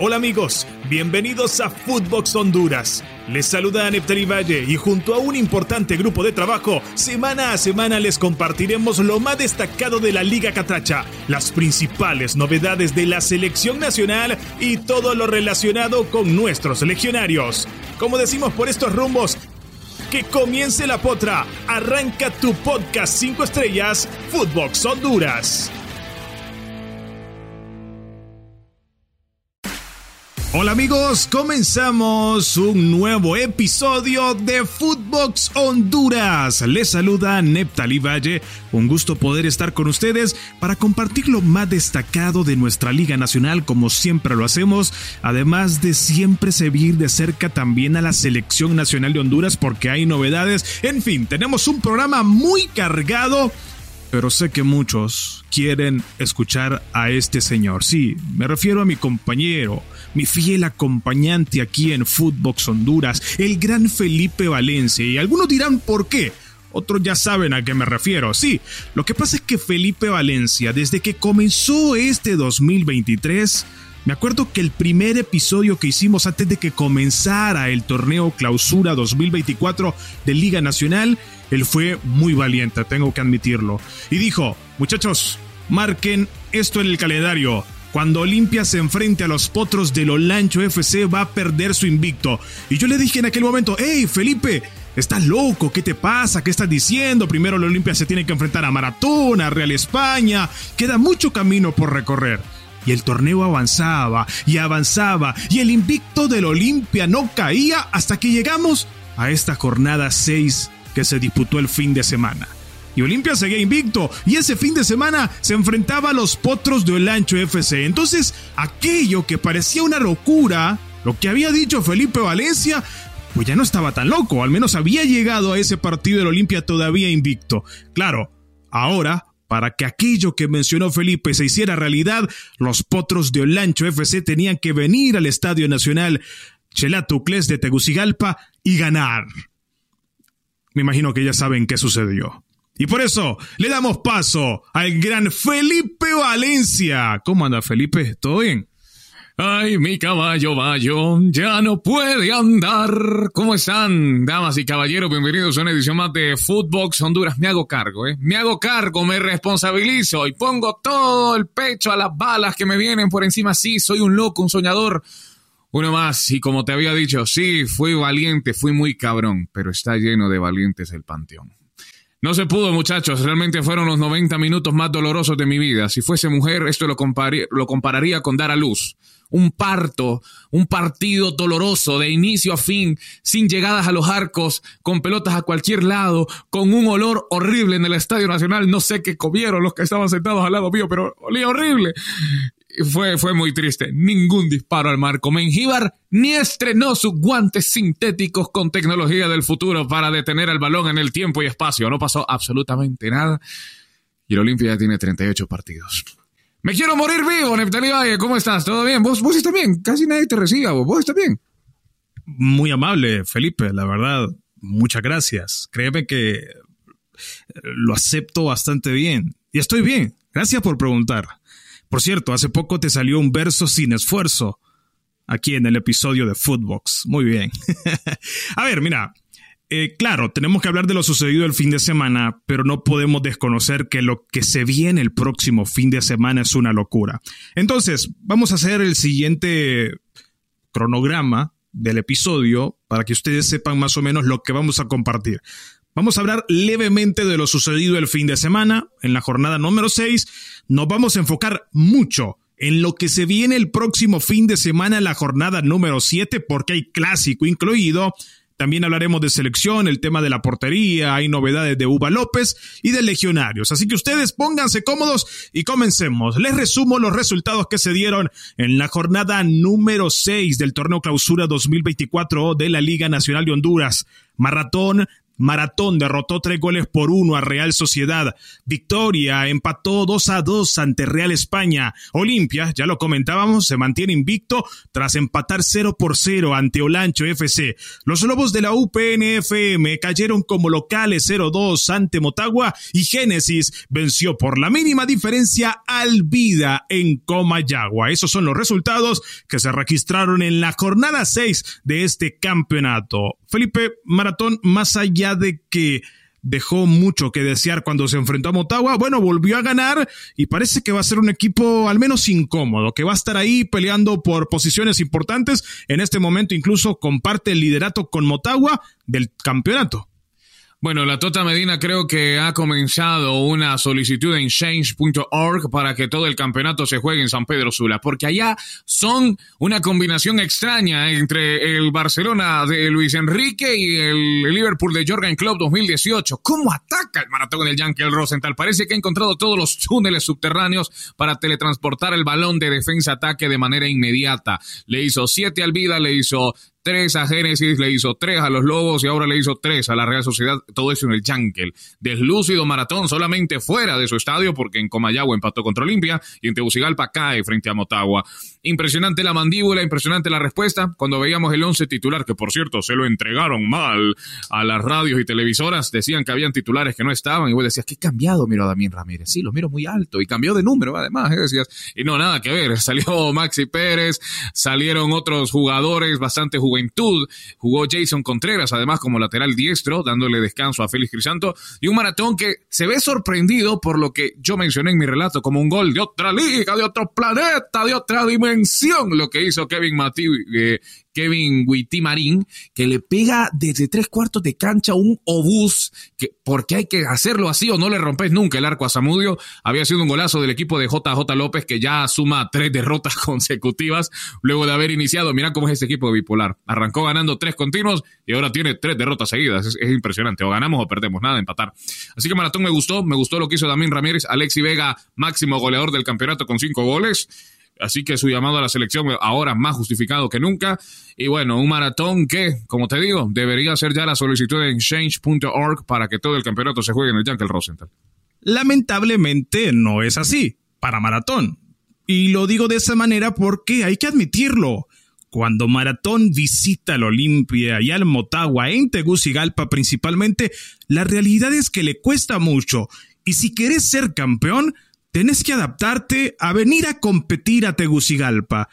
Hola amigos, bienvenidos a Footbox Honduras. Les saluda Neptali Valle y junto a un importante grupo de trabajo, semana a semana les compartiremos lo más destacado de la Liga Catracha, las principales novedades de la selección nacional y todo lo relacionado con nuestros legionarios. Como decimos por estos rumbos, que comience la potra. Arranca tu podcast 5 estrellas, Footbox Honduras. Hola amigos, comenzamos un nuevo episodio de Footbox Honduras. Les saluda Neptali Valle, un gusto poder estar con ustedes para compartir lo más destacado de nuestra Liga Nacional como siempre lo hacemos, además de siempre seguir de cerca también a la Selección Nacional de Honduras porque hay novedades. En fin, tenemos un programa muy cargado pero sé que muchos quieren escuchar a este señor. Sí, me refiero a mi compañero, mi fiel acompañante aquí en Footbox Honduras, el gran Felipe Valencia. Y algunos dirán por qué. Otros ya saben a qué me refiero. Sí, lo que pasa es que Felipe Valencia, desde que comenzó este 2023, me acuerdo que el primer episodio que hicimos antes de que comenzara el torneo Clausura 2024 de Liga Nacional, él fue muy valiente, tengo que admitirlo. Y dijo, muchachos, marquen esto en el calendario. Cuando Olimpia se enfrente a los potros del Olancho FC va a perder su invicto. Y yo le dije en aquel momento, hey Felipe, estás loco, ¿qué te pasa? ¿Qué estás diciendo? Primero la Olimpia se tiene que enfrentar a Maratón, a Real España. Queda mucho camino por recorrer. Y el torneo avanzaba y avanzaba y el invicto del Olimpia no caía hasta que llegamos a esta jornada 6 que se disputó el fin de semana. Y Olimpia seguía invicto y ese fin de semana se enfrentaba a los potros de Olancho FC. Entonces, aquello que parecía una locura, lo que había dicho Felipe Valencia, pues ya no estaba tan loco, al menos había llegado a ese partido del Olimpia todavía invicto. Claro, ahora para que aquello que mencionó Felipe se hiciera realidad, los potros de Olancho FC tenían que venir al Estadio Nacional Chelatucles de Tegucigalpa y ganar me imagino que ya saben qué sucedió. Y por eso le damos paso al gran Felipe Valencia. ¿Cómo anda Felipe? ¿Todo bien? Ay, mi caballo Bayo ya no puede andar. ¿Cómo están, damas y caballeros? Bienvenidos a una edición más de Footbox Honduras. Me hago cargo, ¿eh? Me hago cargo, me responsabilizo y pongo todo el pecho a las balas que me vienen por encima. Sí, soy un loco, un soñador, uno más, y como te había dicho, sí, fui valiente, fui muy cabrón, pero está lleno de valientes el panteón. No se pudo, muchachos, realmente fueron los 90 minutos más dolorosos de mi vida. Si fuese mujer, esto lo, lo compararía con dar a luz. Un parto, un partido doloroso de inicio a fin, sin llegadas a los arcos, con pelotas a cualquier lado, con un olor horrible en el Estadio Nacional. No sé qué comieron los que estaban sentados al lado mío, pero olía horrible fue, fue muy triste. Ningún disparo al marco. Mengíbar ni estrenó sus guantes sintéticos con tecnología del futuro para detener el balón en el tiempo y espacio. No pasó absolutamente nada. Y el Olimpia ya tiene 38 partidos. Me quiero morir vivo, Neftali Valle. ¿Cómo estás? ¿Todo bien? ¿Vos, vos estás bien? Casi nadie te reciba. ¿Vos, vos estás bien? Muy amable, Felipe. La verdad, muchas gracias. Créeme que lo acepto bastante bien. Y estoy bien. Gracias por preguntar. Por cierto, hace poco te salió un verso sin esfuerzo aquí en el episodio de Footbox. Muy bien. a ver, mira, eh, claro, tenemos que hablar de lo sucedido el fin de semana, pero no podemos desconocer que lo que se viene el próximo fin de semana es una locura. Entonces, vamos a hacer el siguiente cronograma del episodio para que ustedes sepan más o menos lo que vamos a compartir. Vamos a hablar levemente de lo sucedido el fin de semana, en la jornada número 6. Nos vamos a enfocar mucho en lo que se viene el próximo fin de semana, en la jornada número 7, porque hay clásico incluido. También hablaremos de selección, el tema de la portería, hay novedades de Uva López y de legionarios. Así que ustedes pónganse cómodos y comencemos. Les resumo los resultados que se dieron en la jornada número 6 del torneo clausura 2024 de la Liga Nacional de Honduras. Maratón Maratón derrotó tres goles por uno a Real Sociedad. Victoria empató 2 a 2 ante Real España. Olimpia, ya lo comentábamos, se mantiene invicto tras empatar 0 por 0 ante Olancho FC. Los Lobos de la UPNFM cayeron como locales 0-2 ante Motagua y Génesis venció por la mínima diferencia al Vida en Comayagua. Esos son los resultados que se registraron en la jornada 6 de este campeonato. Felipe Maratón, más allá de que dejó mucho que desear cuando se enfrentó a Motagua. Bueno, volvió a ganar y parece que va a ser un equipo al menos incómodo, que va a estar ahí peleando por posiciones importantes. En este momento incluso comparte el liderato con Motagua del campeonato. Bueno, la Tota Medina creo que ha comenzado una solicitud en change.org para que todo el campeonato se juegue en San Pedro Sula, porque allá son una combinación extraña entre el Barcelona de Luis Enrique y el Liverpool de Jorgen Klopp 2018. ¿Cómo ataca el maratón del Yankee Rosenthal? Parece que ha encontrado todos los túneles subterráneos para teletransportar el balón de defensa-ataque de manera inmediata. Le hizo siete al Vida, le hizo tres a Génesis, le hizo tres a los Lobos y ahora le hizo tres a la Real Sociedad, todo eso en el Yankel. Deslúcido maratón solamente fuera de su estadio porque en Comayagua empató contra Olimpia y en Tegucigalpa cae frente a Motagua. Impresionante la mandíbula, impresionante la respuesta. Cuando veíamos el once titular, que por cierto se lo entregaron mal a las radios y televisoras, decían que habían titulares que no estaban y vos decías, ¿qué cambiado miro a Damián Ramírez? Sí, lo miro muy alto y cambió de número además, ¿eh? decías. Y no, nada que ver, salió Maxi Pérez, salieron otros jugadores bastante jugadores Jugó Jason Contreras, además, como lateral diestro, dándole descanso a Félix Crisanto. Y un maratón que se ve sorprendido por lo que yo mencioné en mi relato, como un gol de otra liga, de otro planeta, de otra dimensión, lo que hizo Kevin Matí, Kevin Marín, que le pega desde tres cuartos de cancha un obús, que porque hay que hacerlo así o no le rompes nunca el arco a Zamudio. Había sido un golazo del equipo de JJ López que ya suma tres derrotas consecutivas luego de haber iniciado. Mira cómo es este equipo bipolar. Arrancó ganando tres continuos y ahora tiene tres derrotas seguidas. Es, es impresionante. O ganamos o perdemos, nada empatar. Así que Maratón me gustó, me gustó lo que hizo Damín Ramírez, Alexi Vega, máximo goleador del campeonato con cinco goles. Así que su llamado a la selección ahora más justificado que nunca. Y bueno, un maratón que, como te digo, debería ser ya la solicitud en change.org para que todo el campeonato se juegue en el Yankel Rosenthal. Lamentablemente no es así para maratón. Y lo digo de esa manera porque hay que admitirlo. Cuando Maratón visita al Olimpia y al Motagua en Tegucigalpa principalmente, la realidad es que le cuesta mucho. Y si quieres ser campeón, tenés que adaptarte a venir a competir a Tegucigalpa.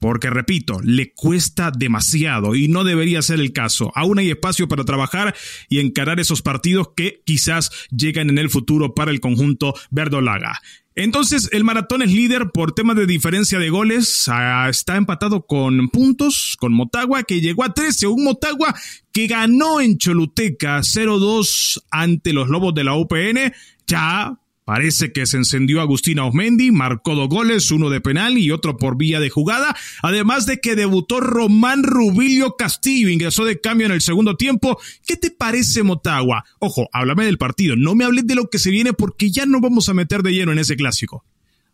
Porque, repito, le cuesta demasiado y no debería ser el caso. Aún hay espacio para trabajar y encarar esos partidos que quizás lleguen en el futuro para el conjunto verdolaga. Entonces, el maratón es líder por tema de diferencia de goles. Ah, está empatado con puntos, con Motagua, que llegó a 13. Un Motagua que ganó en Choluteca 0-2 ante los Lobos de la UPN. Ya Parece que se encendió Agustina Osmendi, marcó dos goles, uno de penal y otro por vía de jugada, además de que debutó Román Rubilio Castillo, ingresó de cambio en el segundo tiempo. ¿Qué te parece Motagua? Ojo, háblame del partido, no me hables de lo que se viene porque ya no vamos a meter de lleno en ese clásico.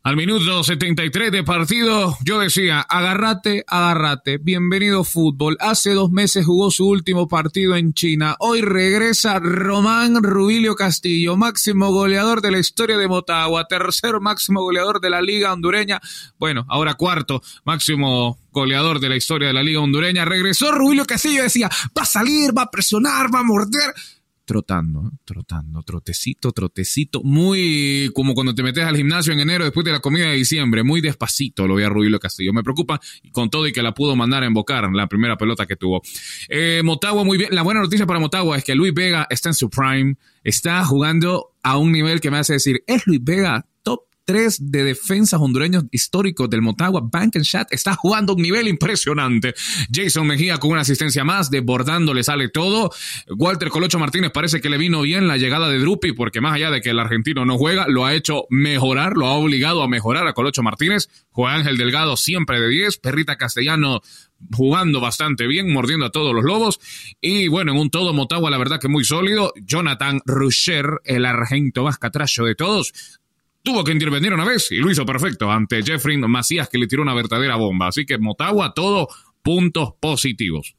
Al minuto 73 de partido, yo decía, agárrate, agárrate, bienvenido fútbol. Hace dos meses jugó su último partido en China. Hoy regresa Román Rubilio Castillo, máximo goleador de la historia de Motagua, tercer máximo goleador de la Liga Hondureña. Bueno, ahora cuarto máximo goleador de la historia de la Liga Hondureña. Regresó Rubilio Castillo, decía, va a salir, va a presionar, va a morder trotando, trotando, trotecito, trotecito, muy como cuando te metes al gimnasio en enero después de la comida de diciembre, muy despacito lo vi a Rubilo Castillo. Me preocupa con todo y que la pudo mandar a embocar la primera pelota que tuvo. Eh, Motagua muy bien. La buena noticia para Motagua es que Luis Vega está en su prime, está jugando a un nivel que me hace decir, es Luis Vega tres de defensas hondureños históricos del Motagua, Bank and Chat, está jugando un nivel impresionante. Jason Mejía con una asistencia más, desbordando le sale todo. Walter Colocho Martínez parece que le vino bien la llegada de Drupi, porque más allá de que el argentino no juega, lo ha hecho mejorar, lo ha obligado a mejorar a Colocho Martínez. Juan Ángel Delgado siempre de 10, Perrita Castellano jugando bastante bien, mordiendo a todos los lobos. Y bueno, en un todo Motagua, la verdad que muy sólido. Jonathan Rusher, el argento más catracho de todos, tuvo que intervenir una vez y lo hizo perfecto ante Jeffrey Macías que le tiró una verdadera bomba. Así que Motagua, todo puntos positivos.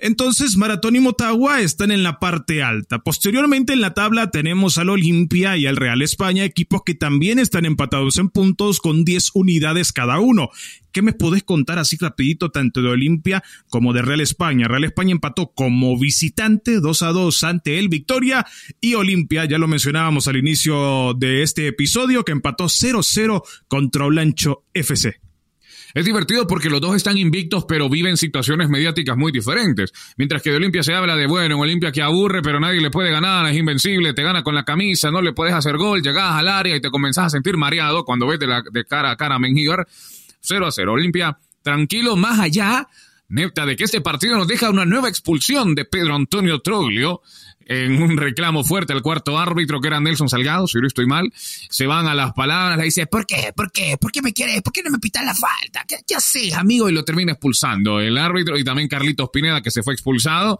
Entonces, Maratón y Motagua están en la parte alta. Posteriormente en la tabla tenemos al Olimpia y al Real España, equipos que también están empatados en puntos con 10 unidades cada uno. ¿Qué me podés contar así rapidito tanto de Olimpia como de Real España? Real España empató como visitante 2 a 2 ante el Victoria y Olimpia, ya lo mencionábamos al inicio de este episodio, que empató 0-0 contra Olancho FC. Es divertido porque los dos están invictos, pero viven situaciones mediáticas muy diferentes. Mientras que de Olimpia se habla de, bueno, Olimpia que aburre, pero nadie le puede ganar, es invencible, te gana con la camisa, no le puedes hacer gol, llegas al área y te comenzás a sentir mareado cuando ves de cara a cara a Mengíbar. 0 a 0. Olimpia, tranquilo, más allá, neta, de que este partido nos deja una nueva expulsión de Pedro Antonio Troglio en un reclamo fuerte al cuarto árbitro, que era Nelson Salgado, si no estoy mal, se van a las palabras, le dice, ¿por qué? ¿Por qué? ¿Por qué me quieres? ¿Por qué no me pitas la falta? ¿Qué, qué haces, amigo? Y lo termina expulsando el árbitro y también Carlitos Pineda, que se fue expulsado.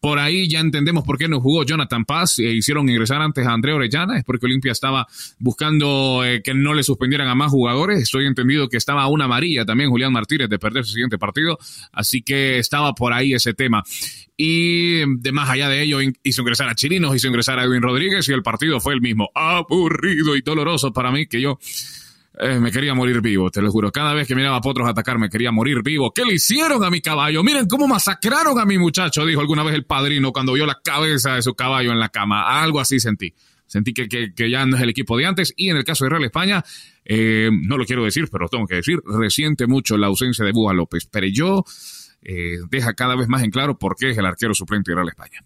Por ahí ya entendemos por qué no jugó Jonathan Paz, e hicieron ingresar antes a Andrea Orellana, es porque Olimpia estaba buscando eh, que no le suspendieran a más jugadores. Estoy entendido que estaba una amarilla también Julián Martínez de perder su siguiente partido, así que estaba por ahí ese tema. Y de más allá de ello, hizo ingresar a Chirinos, hizo ingresar a Edwin Rodríguez y el partido fue el mismo. Aburrido y doloroso para mí que yo eh, me quería morir vivo, te lo juro. Cada vez que miraba a Potros atacar me quería morir vivo. ¿Qué le hicieron a mi caballo? Miren cómo masacraron a mi muchacho, dijo alguna vez el padrino cuando vio la cabeza de su caballo en la cama. Algo así sentí. Sentí que, que, ya no es el equipo de antes. Y en el caso de Real España, eh, no lo quiero decir, pero tengo que decir, resiente mucho la ausencia de Búa López. Pero yo eh, deja cada vez más en claro por qué es el arquero suplente de Real España.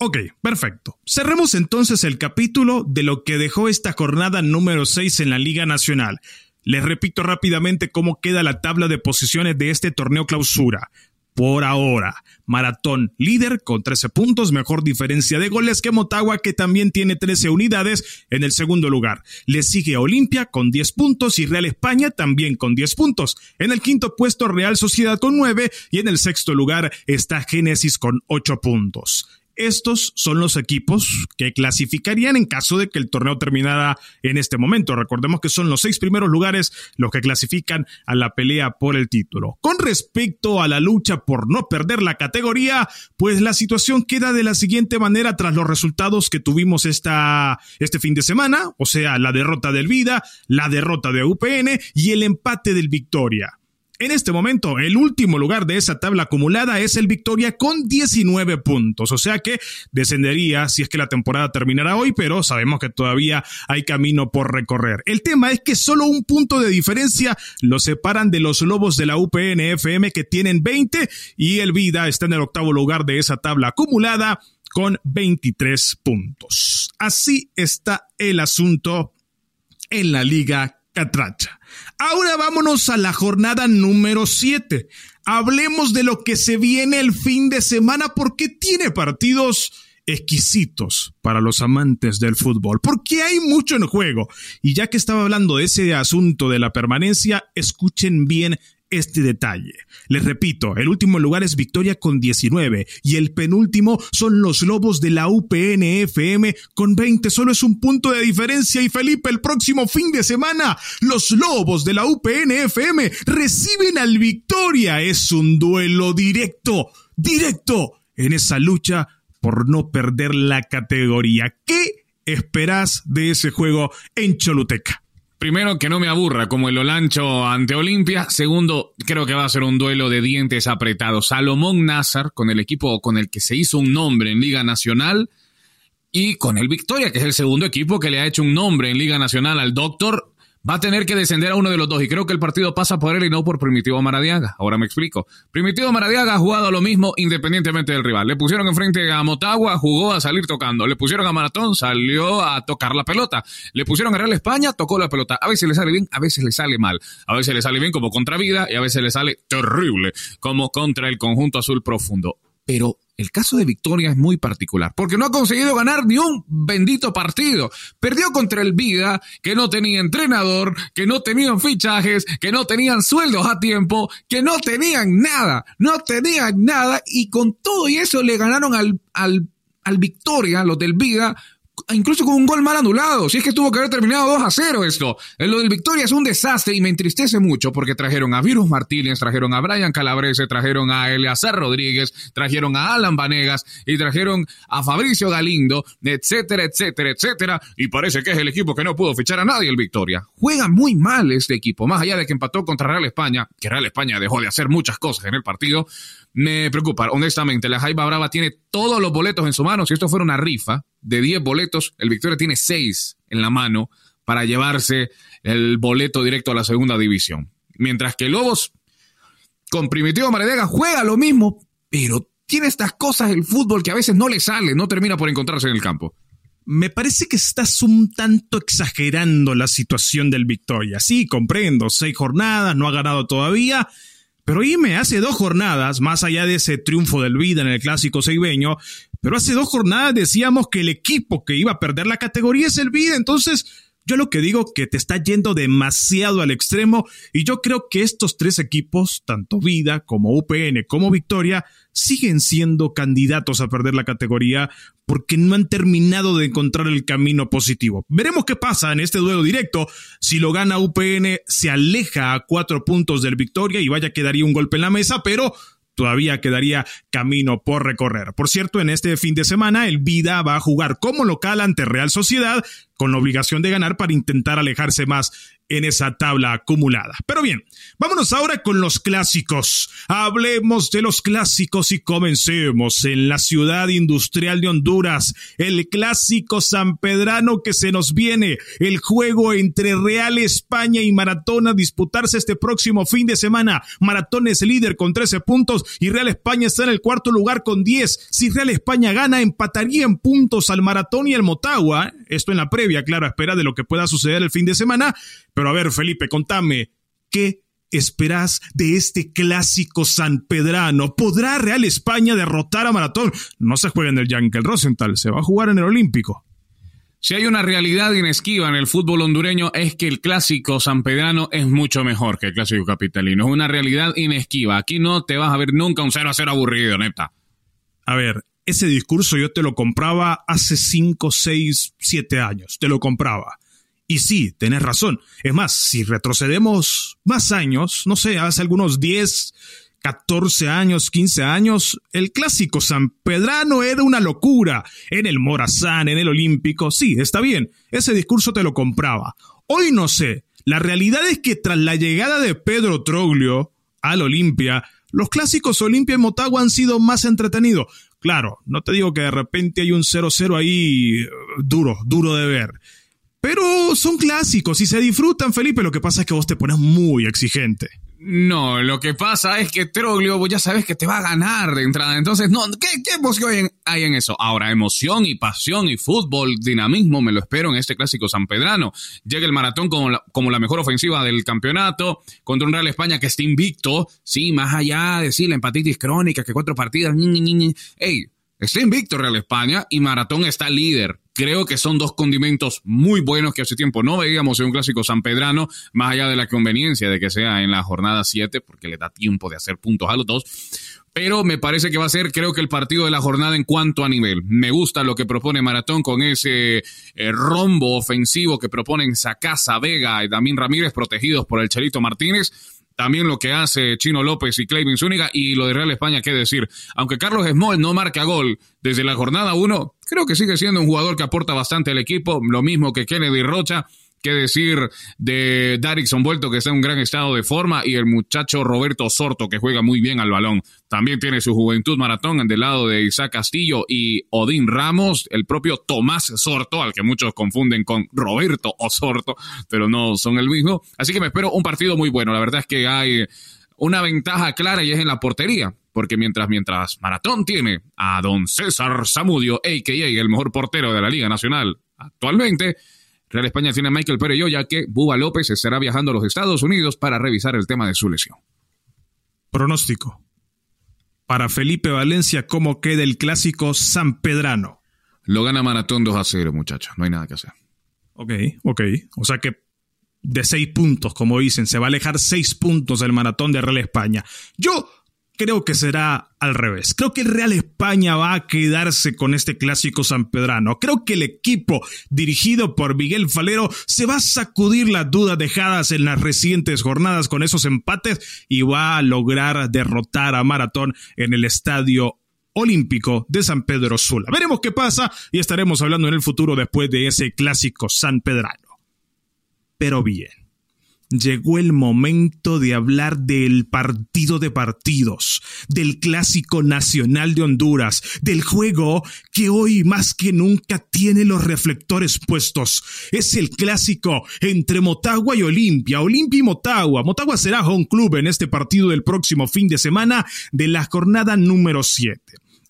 Ok, perfecto. Cerremos entonces el capítulo de lo que dejó esta jornada número 6 en la Liga Nacional. Les repito rápidamente cómo queda la tabla de posiciones de este torneo clausura por ahora. Maratón líder con 13 puntos, mejor diferencia de goles que Motagua que también tiene 13 unidades en el segundo lugar. Le sigue Olimpia con 10 puntos y Real España también con 10 puntos. En el quinto puesto Real Sociedad con 9 y en el sexto lugar está Génesis con 8 puntos. Estos son los equipos que clasificarían en caso de que el torneo terminara en este momento. Recordemos que son los seis primeros lugares los que clasifican a la pelea por el título. Con respecto a la lucha por no perder la categoría, pues la situación queda de la siguiente manera tras los resultados que tuvimos esta, este fin de semana, o sea, la derrota del Vida, la derrota de UPN y el empate del Victoria. En este momento, el último lugar de esa tabla acumulada es el Victoria con 19 puntos, o sea que descendería si es que la temporada terminara hoy, pero sabemos que todavía hay camino por recorrer. El tema es que solo un punto de diferencia lo separan de los Lobos de la UPN FM que tienen 20 y el Vida está en el octavo lugar de esa tabla acumulada con 23 puntos. Así está el asunto en la Liga Catracha. Ahora vámonos a la jornada número 7. Hablemos de lo que se viene el fin de semana porque tiene partidos exquisitos para los amantes del fútbol, porque hay mucho en juego. Y ya que estaba hablando de ese asunto de la permanencia, escuchen bien este detalle. Les repito, el último lugar es Victoria con 19 y el penúltimo son los Lobos de la UPNFM con 20. Solo es un punto de diferencia y Felipe, el próximo fin de semana, los Lobos de la UPNFM reciben al Victoria. Es un duelo directo, directo en esa lucha por no perder la categoría. ¿Qué esperas de ese juego en Choluteca? Primero, que no me aburra como el Olancho ante Olimpia. Segundo, creo que va a ser un duelo de dientes apretados. Salomón Nazar, con el equipo con el que se hizo un nombre en Liga Nacional, y con el Victoria, que es el segundo equipo que le ha hecho un nombre en Liga Nacional al Doctor, va a tener que descender a uno de los dos y creo que el partido pasa por él y no por Primitivo Maradiaga. Ahora me explico. Primitivo Maradiaga ha jugado lo mismo independientemente del rival. Le pusieron enfrente a Motagua, jugó a salir tocando. Le pusieron a Maratón, salió a tocar la pelota. Le pusieron a Real España, tocó la pelota. A veces le sale bien, a veces le sale mal. A veces le sale bien como contra vida y a veces le sale terrible como contra el conjunto azul profundo. Pero el caso de Victoria es muy particular, porque no ha conseguido ganar ni un bendito partido. Perdió contra el Vida, que no tenía entrenador, que no tenían fichajes, que no tenían sueldos a tiempo, que no tenían nada, no tenían nada, y con todo y eso le ganaron al, al, al Victoria, los del Vida, incluso con un gol mal anulado. Si es que tuvo que haber terminado 2 a 0 esto. Lo del Victoria es un desastre y me entristece mucho porque trajeron a Virus Martínez, trajeron a Brian Calabrese, trajeron a Eleazar Rodríguez, trajeron a Alan Vanegas y trajeron a Fabricio Galindo, etcétera, etcétera, etcétera. Y parece que es el equipo que no pudo fichar a nadie el Victoria. Juega muy mal este equipo, más allá de que empató contra Real España, que Real España dejó de hacer muchas cosas en el partido. Me preocupa, honestamente. La Jaiba Brava tiene todos los boletos en su mano. Si esto fuera una rifa de 10 boletos, el Victoria tiene 6 en la mano para llevarse el boleto directo a la segunda división. Mientras que Lobos, con Primitivo Maredega, juega lo mismo, pero tiene estas cosas el fútbol que a veces no le sale, no termina por encontrarse en el campo. Me parece que estás un tanto exagerando la situación del Victoria. Sí, comprendo, seis jornadas, no ha ganado todavía, pero me hace dos jornadas, más allá de ese triunfo del Vida en el clásico seibeño, pero hace dos jornadas decíamos que el equipo que iba a perder la categoría es el Vida, entonces yo lo que digo que te está yendo demasiado al extremo y yo creo que estos tres equipos, tanto Vida como UPN como Victoria, siguen siendo candidatos a perder la categoría porque no han terminado de encontrar el camino positivo. Veremos qué pasa en este duelo directo. Si lo gana UPN, se aleja a cuatro puntos del Victoria y vaya quedaría un golpe en la mesa, pero todavía quedaría camino por recorrer. Por cierto, en este fin de semana el Vida va a jugar como local ante Real Sociedad con la obligación de ganar para intentar alejarse más en esa tabla acumulada. Pero bien, vámonos ahora con los clásicos. Hablemos de los clásicos y comencemos en la ciudad industrial de Honduras, el clásico sanpedrano que se nos viene, el juego entre Real España y Maratón a disputarse este próximo fin de semana. Maratón es líder con 13 puntos y Real España está en el cuarto lugar con 10. Si Real España gana, empataría en puntos al Maratón y al Motagua. Esto en la previa, claro, a espera de lo que pueda suceder el fin de semana pero a ver, Felipe, contame, ¿qué esperás de este clásico sanpedrano? ¿Podrá Real España derrotar a Maratón? No se juega en el Yankel Rosenthal, se va a jugar en el Olímpico. Si hay una realidad inesquiva en el fútbol hondureño es que el clásico sanpedrano es mucho mejor que el clásico capitalino. Es una realidad inesquiva. Aquí no te vas a ver nunca un 0 a 0 aburrido, neta. A ver, ese discurso yo te lo compraba hace 5, 6, 7 años. Te lo compraba. Y sí, tenés razón. Es más, si retrocedemos más años, no sé, hace algunos 10, 14 años, 15 años, el clásico San Pedrano era una locura. En el Morazán, en el Olímpico, sí, está bien, ese discurso te lo compraba. Hoy no sé, la realidad es que tras la llegada de Pedro Troglio al Olimpia, los clásicos Olimpia y Motagua han sido más entretenidos. Claro, no te digo que de repente hay un 0-0 ahí eh, duro, duro de ver. Pero son clásicos y se disfrutan, Felipe. Lo que pasa es que vos te pones muy exigente. No, lo que pasa es que Troglio, vos ya sabes que te va a ganar de entrada. Entonces, no, ¿qué, emoción hay en eso? Ahora, emoción y pasión y fútbol, dinamismo, me lo espero en este clásico sanpedrano. Llega el maratón como la, como la mejor ofensiva del campeonato, contra un Real España que está invicto. Sí, más allá de sí, la empatitis crónica, que cuatro partidas, Ey, está invicto Real España y Maratón está líder. Creo que son dos condimentos muy buenos que hace tiempo no veíamos en un clásico sanpedrano, más allá de la conveniencia de que sea en la jornada 7, porque le da tiempo de hacer puntos a los dos. Pero me parece que va a ser, creo que el partido de la jornada en cuanto a nivel. Me gusta lo que propone Maratón con ese eh, rombo ofensivo que proponen Sacasa, Vega y Damín Ramírez, protegidos por el Chelito Martínez también lo que hace Chino López y Clayton Zúñiga y lo de Real España, qué decir. Aunque Carlos Small no marca gol desde la jornada 1, creo que sigue siendo un jugador que aporta bastante al equipo, lo mismo que Kennedy Rocha qué decir de Darrickson Vuelto, que está en un gran estado de forma, y el muchacho Roberto Sorto, que juega muy bien al balón. También tiene su juventud maratón del lado de Isaac Castillo y Odín Ramos, el propio Tomás Sorto, al que muchos confunden con Roberto Osorto, pero no son el mismo. Así que me espero un partido muy bueno. La verdad es que hay una ventaja clara y es en la portería. Porque mientras, mientras Maratón tiene a don César Zamudio, a.k.a. el mejor portero de la Liga Nacional actualmente, Real España tiene a Michael Perello, ya que Buba López estará viajando a los Estados Unidos para revisar el tema de su lesión. Pronóstico. Para Felipe Valencia, ¿cómo queda el clásico San Pedrano? Lo gana Maratón 2 a 0, muchachos. No hay nada que hacer. Ok, ok. O sea que de seis puntos, como dicen, se va a alejar seis puntos del maratón de Real España. Yo creo que será al revés. Creo que el Real España va a quedarse con este clásico sanpedrano. Creo que el equipo dirigido por Miguel Falero se va a sacudir las dudas dejadas en las recientes jornadas con esos empates y va a lograr derrotar a Maratón en el estadio olímpico de San Pedro Sula. Veremos qué pasa y estaremos hablando en el futuro después de ese clásico sanpedrano. Pero bien llegó el momento de hablar del partido de partidos, del clásico nacional de Honduras, del juego que hoy más que nunca tiene los reflectores puestos. Es el clásico entre Motagua y Olimpia, Olimpia y Motagua. Motagua será home club en este partido del próximo fin de semana de la jornada número 7.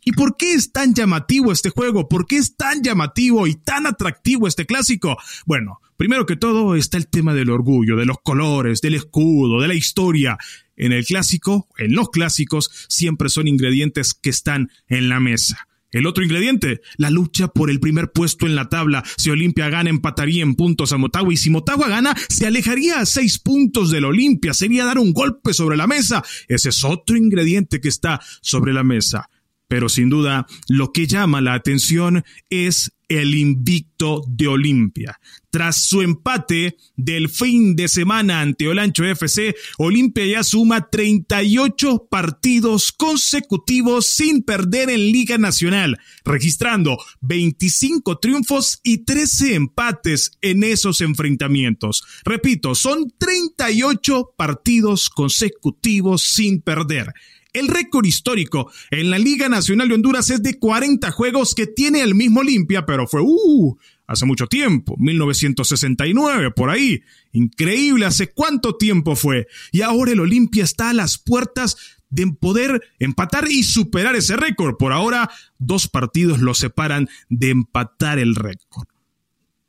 ¿Y por qué es tan llamativo este juego? ¿Por qué es tan llamativo y tan atractivo este clásico? Bueno, primero que todo está el tema del orgullo, de los colores, del escudo, de la historia. En el clásico, en los clásicos, siempre son ingredientes que están en la mesa. El otro ingrediente, la lucha por el primer puesto en la tabla. Si Olimpia gana, empataría en puntos a Motagua y si Motagua gana, se alejaría a seis puntos del Olimpia. Sería dar un golpe sobre la mesa. Ese es otro ingrediente que está sobre la mesa. Pero sin duda, lo que llama la atención es el invicto de Olimpia. Tras su empate del fin de semana ante Olancho FC, Olimpia ya suma 38 partidos consecutivos sin perder en Liga Nacional, registrando 25 triunfos y 13 empates en esos enfrentamientos. Repito, son 38 partidos consecutivos sin perder. El récord histórico en la Liga Nacional de Honduras es de 40 juegos que tiene el mismo Olimpia, pero fue uh, hace mucho tiempo, 1969, por ahí. Increíble, ¿hace cuánto tiempo fue? Y ahora el Olimpia está a las puertas de poder empatar y superar ese récord. Por ahora, dos partidos lo separan de empatar el récord.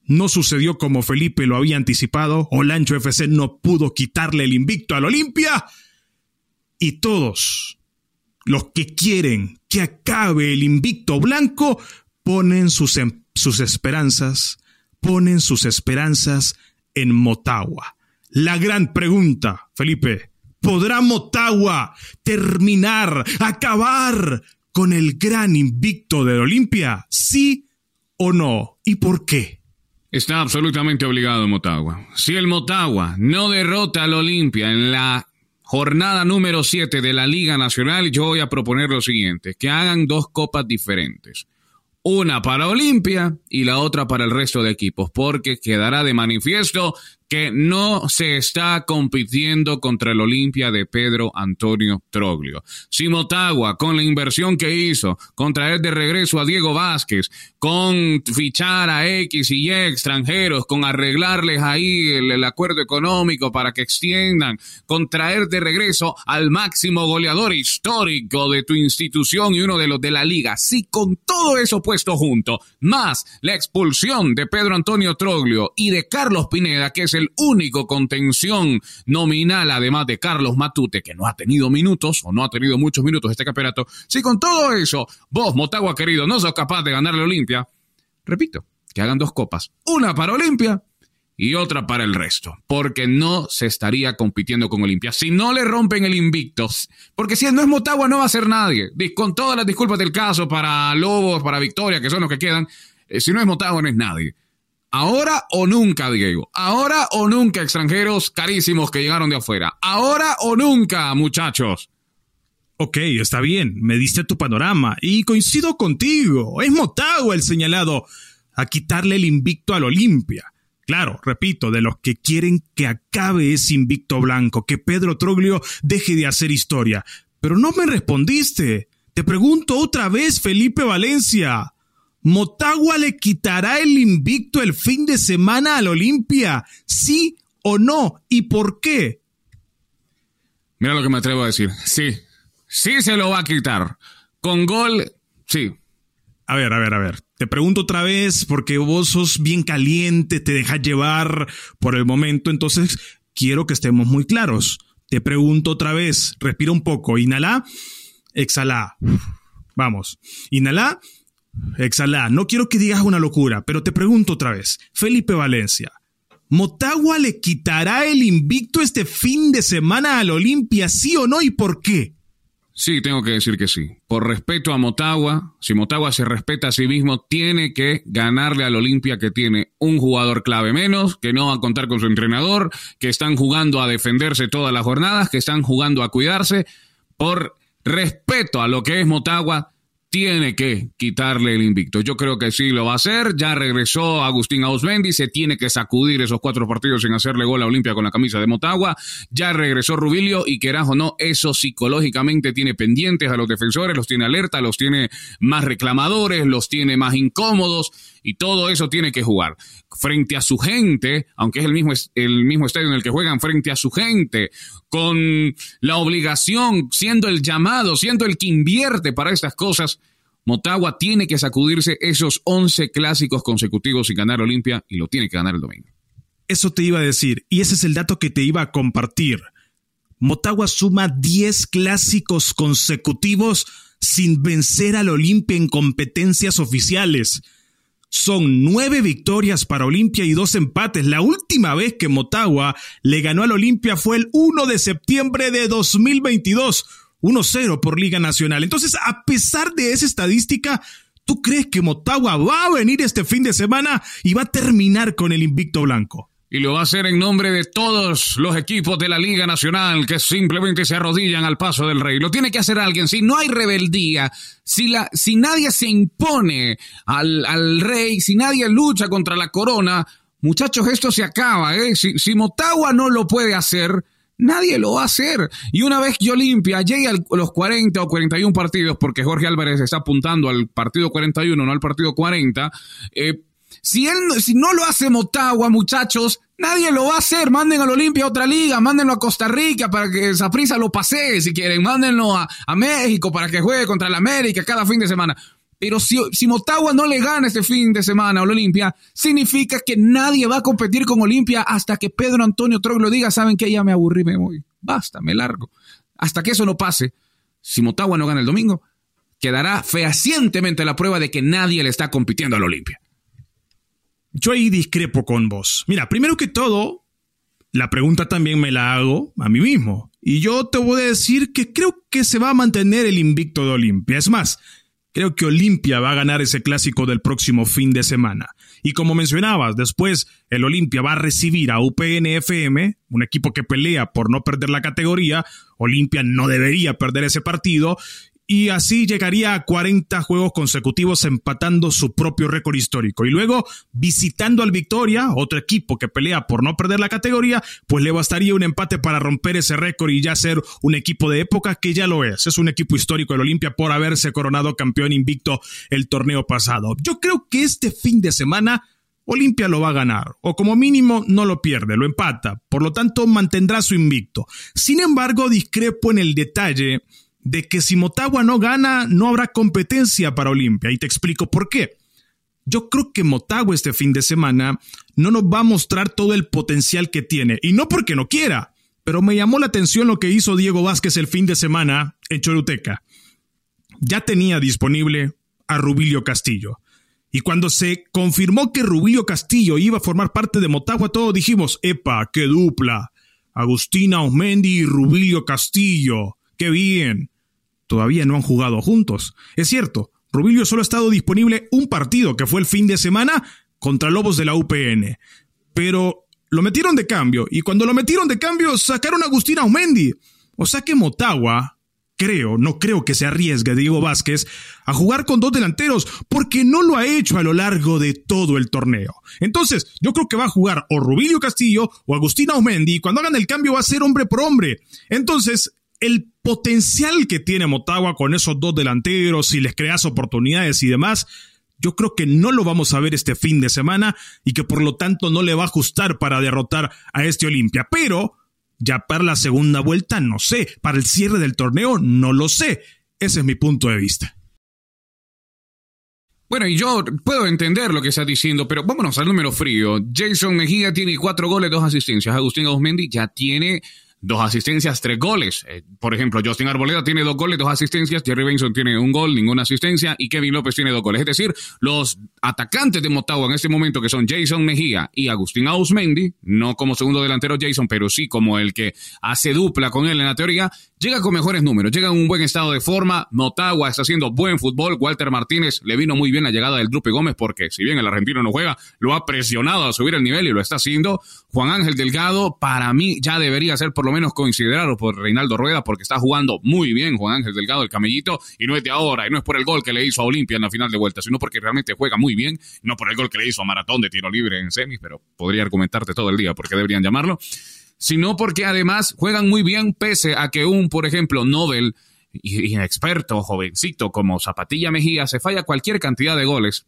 No sucedió como Felipe lo había anticipado, Olancho FC no pudo quitarle el invicto al Olimpia y todos los que quieren que acabe el invicto blanco ponen sus, em, sus esperanzas, ponen sus esperanzas en Motagua. La gran pregunta, Felipe, ¿podrá Motagua terminar, acabar con el gran invicto de Olimpia? ¿Sí o no? ¿Y por qué? Está absolutamente obligado Motagua. Si el Motagua no derrota al Olimpia en la jornada número 7 de la Liga Nacional, yo voy a proponer lo siguiente, que hagan dos copas diferentes. Una para Olimpia y la otra para el resto de equipos, porque quedará de manifiesto que no se está compitiendo contra el Olimpia de Pedro Antonio Troglio. Si Motagua, con la inversión que hizo, con traer de regreso a Diego Vázquez, con fichar a X y Y extranjeros, con arreglarles ahí el, acuerdo económico para que extiendan, con traer de regreso al máximo goleador histórico de tu institución y uno de los de la liga, si con todo eso puesto junto, más la expulsión de Pedro Antonio Troglio y de Carlos Pineda, que es el único contención nominal, además de Carlos Matute, que no ha tenido minutos o no ha tenido muchos minutos este campeonato, si con todo eso vos, Motagua querido, no sos capaz de ganarle a Olimpia, repito, que hagan dos copas, una para Olimpia y otra para el resto, porque no se estaría compitiendo con Olimpia. Si no le rompen el invicto, porque si no es Motagua no va a ser nadie, con todas las disculpas del caso para Lobos, para Victoria, que son los que quedan, eh, si no es Motagua no es nadie. Ahora o nunca, Diego. Ahora o nunca, extranjeros carísimos que llegaron de afuera. Ahora o nunca, muchachos. Ok, está bien, me diste tu panorama y coincido contigo. Es Motagua el señalado a quitarle el invicto al Olimpia. Claro, repito, de los que quieren que acabe ese invicto blanco, que Pedro Troglio deje de hacer historia. Pero no me respondiste. Te pregunto otra vez, Felipe Valencia. ¿Motagua le quitará el invicto el fin de semana al Olimpia? ¿Sí o no? ¿Y por qué? Mira lo que me atrevo a decir. Sí, sí se lo va a quitar. Con gol, sí. A ver, a ver, a ver. Te pregunto otra vez porque vos sos bien caliente, te dejas llevar por el momento, entonces quiero que estemos muy claros. Te pregunto otra vez, respira un poco, inhala, exhala. Vamos, inhala, Exhala, no quiero que digas una locura, pero te pregunto otra vez. Felipe Valencia, ¿Motagua le quitará el invicto este fin de semana al Olimpia, sí o no y por qué? Sí, tengo que decir que sí. Por respeto a Motagua, si Motagua se respeta a sí mismo, tiene que ganarle al Olimpia que tiene un jugador clave menos, que no va a contar con su entrenador, que están jugando a defenderse todas las jornadas, que están jugando a cuidarse. Por respeto a lo que es Motagua, tiene que quitarle el invicto. Yo creo que sí lo va a hacer. Ya regresó Agustín Ausmendi, se tiene que sacudir esos cuatro partidos sin hacerle gol a Olimpia con la camisa de Motagua. Ya regresó Rubilio y querás o no, eso psicológicamente tiene pendientes a los defensores, los tiene alerta, los tiene más reclamadores, los tiene más incómodos y todo eso tiene que jugar frente a su gente, aunque es el mismo, el mismo estadio en el que juegan, frente a su gente, con la obligación, siendo el llamado, siendo el que invierte para estas cosas, Motagua tiene que sacudirse esos 11 clásicos consecutivos y ganar Olimpia y lo tiene que ganar el domingo. Eso te iba a decir y ese es el dato que te iba a compartir. Motagua suma 10 clásicos consecutivos sin vencer al Olimpia en competencias oficiales. Son nueve victorias para Olimpia y dos empates. La última vez que Motagua le ganó al Olimpia fue el 1 de septiembre de 2022. 1-0 por Liga Nacional. Entonces, a pesar de esa estadística, ¿tú crees que Motagua va a venir este fin de semana y va a terminar con el invicto blanco? Y lo va a hacer en nombre de todos los equipos de la Liga Nacional que simplemente se arrodillan al paso del rey. Lo tiene que hacer alguien. Si no hay rebeldía, si, la, si nadie se impone al, al rey, si nadie lucha contra la corona, muchachos, esto se acaba. ¿eh? Si, si Motagua no lo puede hacer, Nadie lo va a hacer. Y una vez que Olimpia llegue a los 40 o 41 partidos, porque Jorge Álvarez está apuntando al partido 41, no al partido 40, eh, si, él, si no lo hace Motagua, muchachos, nadie lo va a hacer. Manden al Olimpia a otra liga, mándenlo a Costa Rica para que esa prisa lo pase, si quieren. Mándenlo a, a, México para que juegue contra el América cada fin de semana. Pero si, si Motagua no le gana este fin de semana al Olimpia, significa que nadie va a competir con Olimpia hasta que Pedro Antonio Troglio diga, saben que ya me aburrí, me voy. Basta, me largo. Hasta que eso no pase, si Motagua no gana el domingo, quedará fehacientemente la prueba de que nadie le está compitiendo al Olimpia. Yo ahí discrepo con vos. Mira, primero que todo, la pregunta también me la hago a mí mismo. Y yo te voy a decir que creo que se va a mantener el invicto de Olimpia. Es más, creo que Olimpia va a ganar ese clásico del próximo fin de semana. Y como mencionabas, después el Olimpia va a recibir a UPNFM, un equipo que pelea por no perder la categoría. Olimpia no debería perder ese partido y así llegaría a 40 juegos consecutivos empatando su propio récord histórico. Y luego, visitando al Victoria, otro equipo que pelea por no perder la categoría, pues le bastaría un empate para romper ese récord y ya ser un equipo de época que ya lo es. Es un equipo histórico del Olimpia por haberse coronado campeón invicto el torneo pasado. Yo creo que este fin de semana Olimpia lo va a ganar, o como mínimo no lo pierde, lo empata, por lo tanto mantendrá su invicto. Sin embargo, discrepo en el detalle de que si Motagua no gana, no habrá competencia para Olimpia. Y te explico por qué. Yo creo que Motagua este fin de semana no nos va a mostrar todo el potencial que tiene. Y no porque no quiera, pero me llamó la atención lo que hizo Diego Vázquez el fin de semana en Choruteca. Ya tenía disponible a Rubilio Castillo. Y cuando se confirmó que Rubilio Castillo iba a formar parte de Motagua, todos dijimos, epa, qué dupla. Agustina Osmendi y Rubilio Castillo. Qué bien todavía no han jugado juntos. Es cierto, Rubilio solo ha estado disponible un partido, que fue el fin de semana, contra Lobos de la UPN. Pero lo metieron de cambio, y cuando lo metieron de cambio sacaron a Agustín Aumendi. O sea que Motagua, creo, no creo que se arriesgue Diego Vázquez a jugar con dos delanteros, porque no lo ha hecho a lo largo de todo el torneo. Entonces, yo creo que va a jugar o Rubilio Castillo o Agustín Aumendi, y cuando hagan el cambio va a ser hombre por hombre. Entonces, el potencial que tiene Motagua con esos dos delanteros, si les creas oportunidades y demás, yo creo que no lo vamos a ver este fin de semana y que por lo tanto no le va a ajustar para derrotar a este Olimpia. Pero ya para la segunda vuelta no sé, para el cierre del torneo no lo sé. Ese es mi punto de vista. Bueno, y yo puedo entender lo que está diciendo, pero vámonos al número frío. Jason Mejía tiene cuatro goles, dos asistencias. Agustín Ausmendi ya tiene dos asistencias, tres goles. Eh, por ejemplo, Justin Arboleda tiene dos goles, dos asistencias, Jerry Benson tiene un gol, ninguna asistencia, y Kevin López tiene dos goles. Es decir, los atacantes de Motagua en este momento, que son Jason Mejía y Agustín Ausmendi, no como segundo delantero Jason, pero sí como el que hace dupla con él en la teoría, llega con mejores números, llega en un buen estado de forma. Motagua está haciendo buen fútbol. Walter Martínez le vino muy bien la llegada del Drupe Gómez, porque si bien el argentino no juega, lo ha presionado a subir el nivel y lo está haciendo. Juan Ángel Delgado, para mí, ya debería ser por lo menos considerado por Reinaldo Rueda, porque está jugando muy bien Juan Ángel Delgado, el camellito, y no es de ahora, y no es por el gol que le hizo a Olimpia en la final de vuelta, sino porque realmente juega muy bien, no por el gol que le hizo a Maratón de tiro libre en semis, pero podría argumentarte todo el día porque deberían llamarlo, sino porque además juegan muy bien pese a que un, por ejemplo, Nobel inexperto, jovencito como Zapatilla Mejía, se falla cualquier cantidad de goles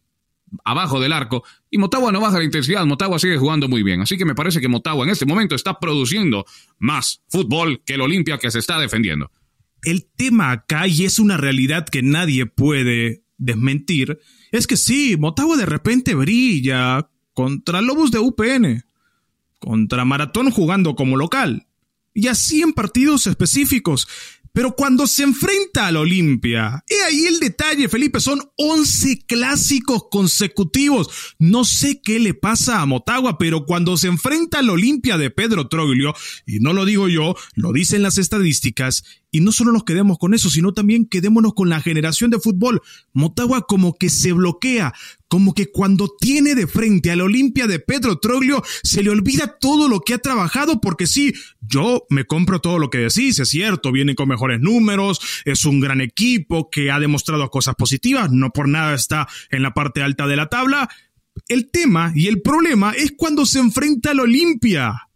abajo del arco y Motagua no baja la intensidad, Motagua sigue jugando muy bien. Así que me parece que Motagua en este momento está produciendo más fútbol que el Olimpia que se está defendiendo. El tema acá, y es una realidad que nadie puede desmentir, es que sí, Motagua de repente brilla contra Lobos de UPN, contra Maratón jugando como local, y así en partidos específicos. Pero cuando se enfrenta al Olimpia, he ahí el detalle, Felipe, son 11 clásicos consecutivos. No sé qué le pasa a Motagua, pero cuando se enfrenta al Olimpia de Pedro Troglio, y no lo digo yo, lo dicen las estadísticas, y no solo nos quedemos con eso, sino también quedémonos con la generación de fútbol. Motagua como que se bloquea, como que cuando tiene de frente al Olimpia de Pedro Troglio, se le olvida todo lo que ha trabajado, porque sí, yo me compro todo lo que decís, es cierto, viene con mejores números, es un gran equipo que ha demostrado cosas positivas, no por nada está en la parte alta de la tabla. El tema y el problema es cuando se enfrenta al Olimpia.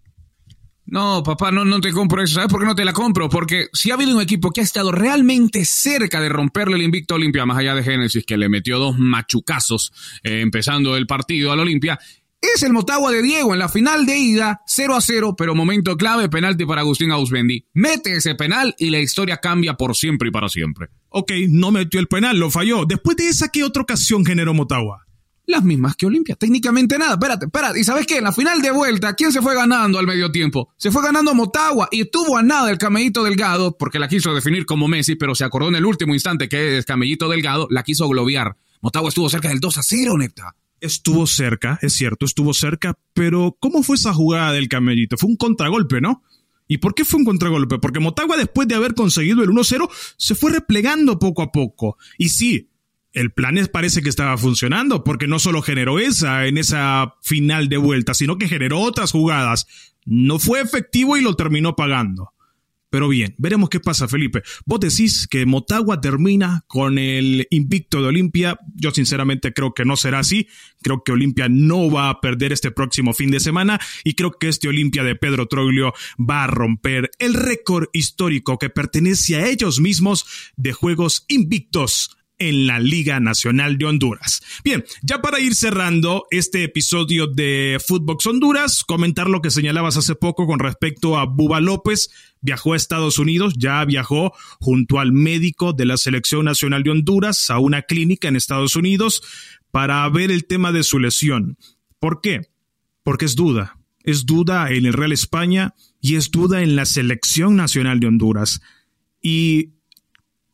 No, papá, no, no te compro eso. ¿Sabes por qué no te la compro? Porque si ha habido un equipo que ha estado realmente cerca de romperle el invicto a Olimpia, más allá de Génesis, que le metió dos machucazos eh, empezando el partido al Olimpia, es el Motagua de Diego en la final de ida, 0 a 0, pero momento clave, penalti para Agustín Ausbendi. Mete ese penal y la historia cambia por siempre y para siempre. Ok, no metió el penal, lo falló. Después de esa, ¿qué otra ocasión generó Motagua? Las mismas que Olimpia. Técnicamente nada. Espérate, espérate. ¿Y sabes qué? En la final de vuelta, ¿quién se fue ganando al medio tiempo? Se fue ganando Motagua y tuvo a nada el Camellito Delgado, porque la quiso definir como Messi, pero se acordó en el último instante que es Camellito Delgado, la quiso globear. Motagua estuvo cerca del 2 a 0, neta. Estuvo cerca, es cierto, estuvo cerca, pero ¿cómo fue esa jugada del Camellito? Fue un contragolpe, ¿no? ¿Y por qué fue un contragolpe? Porque Motagua, después de haber conseguido el 1-0, se fue replegando poco a poco. Y sí, el plan parece que estaba funcionando, porque no solo generó esa en esa final de vuelta, sino que generó otras jugadas. No fue efectivo y lo terminó pagando. Pero bien, veremos qué pasa, Felipe. Vos decís que Motagua termina con el invicto de Olimpia. Yo sinceramente creo que no será así. Creo que Olimpia no va a perder este próximo fin de semana y creo que este Olimpia de Pedro Troglio va a romper el récord histórico que pertenece a ellos mismos de juegos invictos en la Liga Nacional de Honduras. Bien, ya para ir cerrando este episodio de Footbox Honduras, comentar lo que señalabas hace poco con respecto a Buba López. Viajó a Estados Unidos, ya viajó junto al médico de la Selección Nacional de Honduras a una clínica en Estados Unidos para ver el tema de su lesión. ¿Por qué? Porque es duda. Es duda en el Real España y es duda en la Selección Nacional de Honduras. Y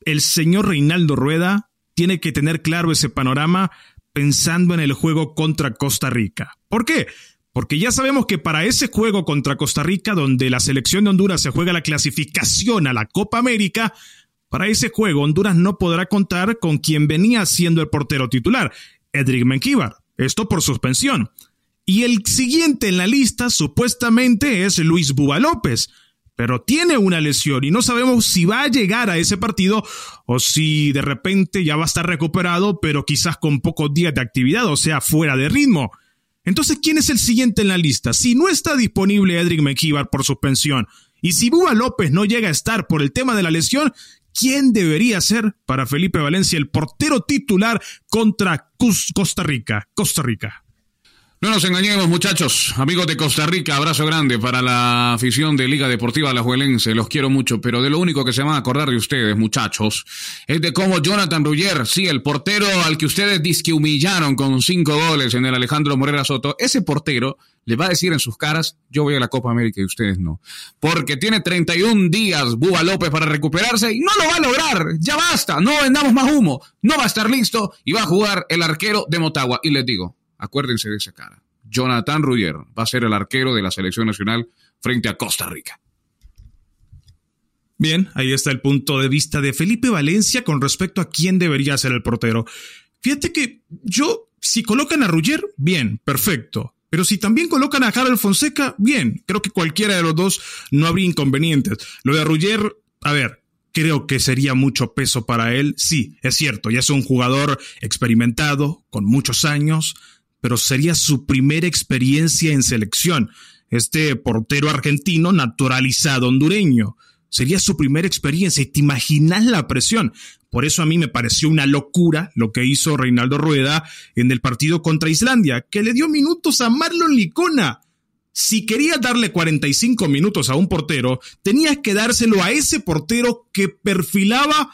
el señor Reinaldo Rueda tiene que tener claro ese panorama pensando en el juego contra Costa Rica. ¿Por qué? Porque ya sabemos que para ese juego contra Costa Rica, donde la selección de Honduras se juega la clasificación a la Copa América, para ese juego Honduras no podrá contar con quien venía siendo el portero titular, Edric Menquíbar. Esto por suspensión. Y el siguiente en la lista supuestamente es Luis Buba López, pero tiene una lesión y no sabemos si va a llegar a ese partido o si de repente ya va a estar recuperado, pero quizás con pocos días de actividad, o sea, fuera de ritmo. Entonces, ¿quién es el siguiente en la lista? Si no está disponible Edric Mekíbar por suspensión y si Búa López no llega a estar por el tema de la lesión, ¿quién debería ser para Felipe Valencia el portero titular contra Costa Rica? Costa Rica. No nos engañemos, muchachos. Amigos de Costa Rica, abrazo grande para la afición de Liga Deportiva Alajuelense. Los quiero mucho, pero de lo único que se van a acordar de ustedes, muchachos, es de cómo Jonathan Ruggier, sí, el portero al que ustedes disque humillaron con cinco goles en el Alejandro Morera Soto, ese portero le va a decir en sus caras, yo voy a la Copa América y ustedes no. Porque tiene 31 días Búa López para recuperarse y no lo va a lograr. Ya basta, no vendamos más humo. No va a estar listo y va a jugar el arquero de Motagua. Y les digo, Acuérdense de esa cara. Jonathan Ruggier va a ser el arquero de la selección nacional frente a Costa Rica. Bien, ahí está el punto de vista de Felipe Valencia con respecto a quién debería ser el portero. Fíjate que yo, si colocan a Ruggier, bien, perfecto. Pero si también colocan a Harold Fonseca, bien. Creo que cualquiera de los dos no habría inconvenientes. Lo de Ruggier, a ver, creo que sería mucho peso para él. Sí, es cierto, ya es un jugador experimentado, con muchos años, pero sería su primera experiencia en selección. Este portero argentino naturalizado hondureño. Sería su primera experiencia y te imaginas la presión. Por eso a mí me pareció una locura lo que hizo Reinaldo Rueda en el partido contra Islandia, que le dio minutos a Marlon Licona. Si quería darle 45 minutos a un portero, tenías que dárselo a ese portero que perfilaba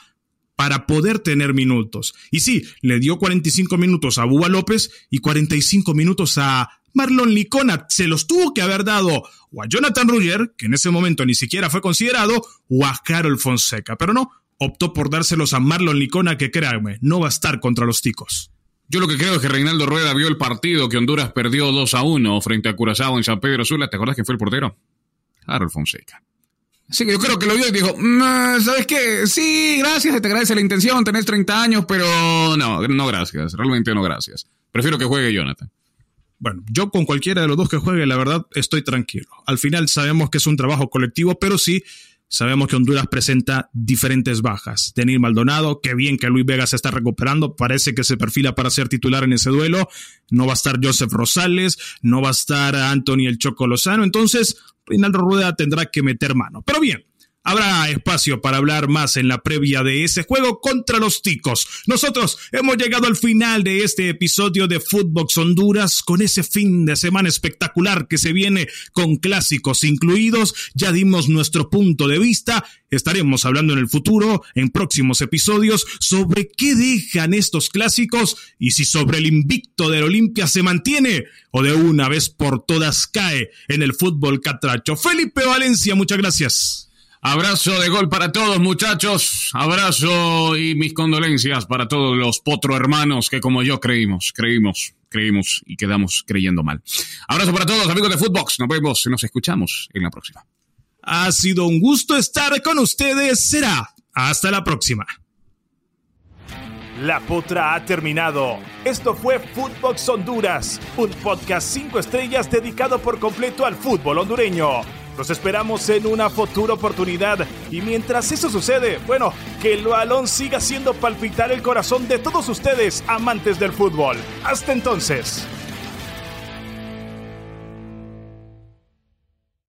para poder tener minutos. Y sí, le dio 45 minutos a Búa López y 45 minutos a Marlon Licona. Se los tuvo que haber dado o a Jonathan Ruggier, que en ese momento ni siquiera fue considerado, o a Carol Fonseca. Pero no, optó por dárselos a Marlon Licona, que créanme, no va a estar contra los ticos. Yo lo que creo es que Reinaldo Rueda vio el partido que Honduras perdió 2 a 1 frente a Curazao en San Pedro Sula. ¿Te acuerdas quién fue el portero? Harold Fonseca. Que yo creo que lo vio y dijo, mm, ¿sabes qué? Sí, gracias, te agradece la intención, tenés 30 años, pero no, no gracias, realmente no gracias. Prefiero que juegue Jonathan. Bueno, yo con cualquiera de los dos que juegue, la verdad, estoy tranquilo. Al final sabemos que es un trabajo colectivo, pero sí sabemos que Honduras presenta diferentes bajas. Denis Maldonado, qué bien que Luis Vega se está recuperando, parece que se perfila para ser titular en ese duelo. No va a estar Joseph Rosales, no va a estar Anthony el Choco Lozano, entonces Reinaldo Rueda tendrá que meter mano. Pero bien, Habrá espacio para hablar más en la previa de ese juego contra los ticos. Nosotros hemos llegado al final de este episodio de Footbox Honduras con ese fin de semana espectacular que se viene con clásicos incluidos. Ya dimos nuestro punto de vista. Estaremos hablando en el futuro, en próximos episodios, sobre qué dejan estos clásicos y si sobre el invicto del Olimpia se mantiene o de una vez por todas cae en el fútbol catracho. Felipe Valencia, muchas gracias. Abrazo de gol para todos, muchachos. Abrazo y mis condolencias para todos los potro hermanos que como yo creímos, creímos, creímos y quedamos creyendo mal. Abrazo para todos, amigos de Footbox. Nos vemos y nos escuchamos en la próxima. Ha sido un gusto estar con ustedes. Será hasta la próxima. La potra ha terminado. Esto fue Footbox Honduras, un podcast 5 estrellas dedicado por completo al fútbol hondureño. Los esperamos en una futura oportunidad y mientras eso sucede, bueno, que el balón siga haciendo palpitar el corazón de todos ustedes, amantes del fútbol. Hasta entonces.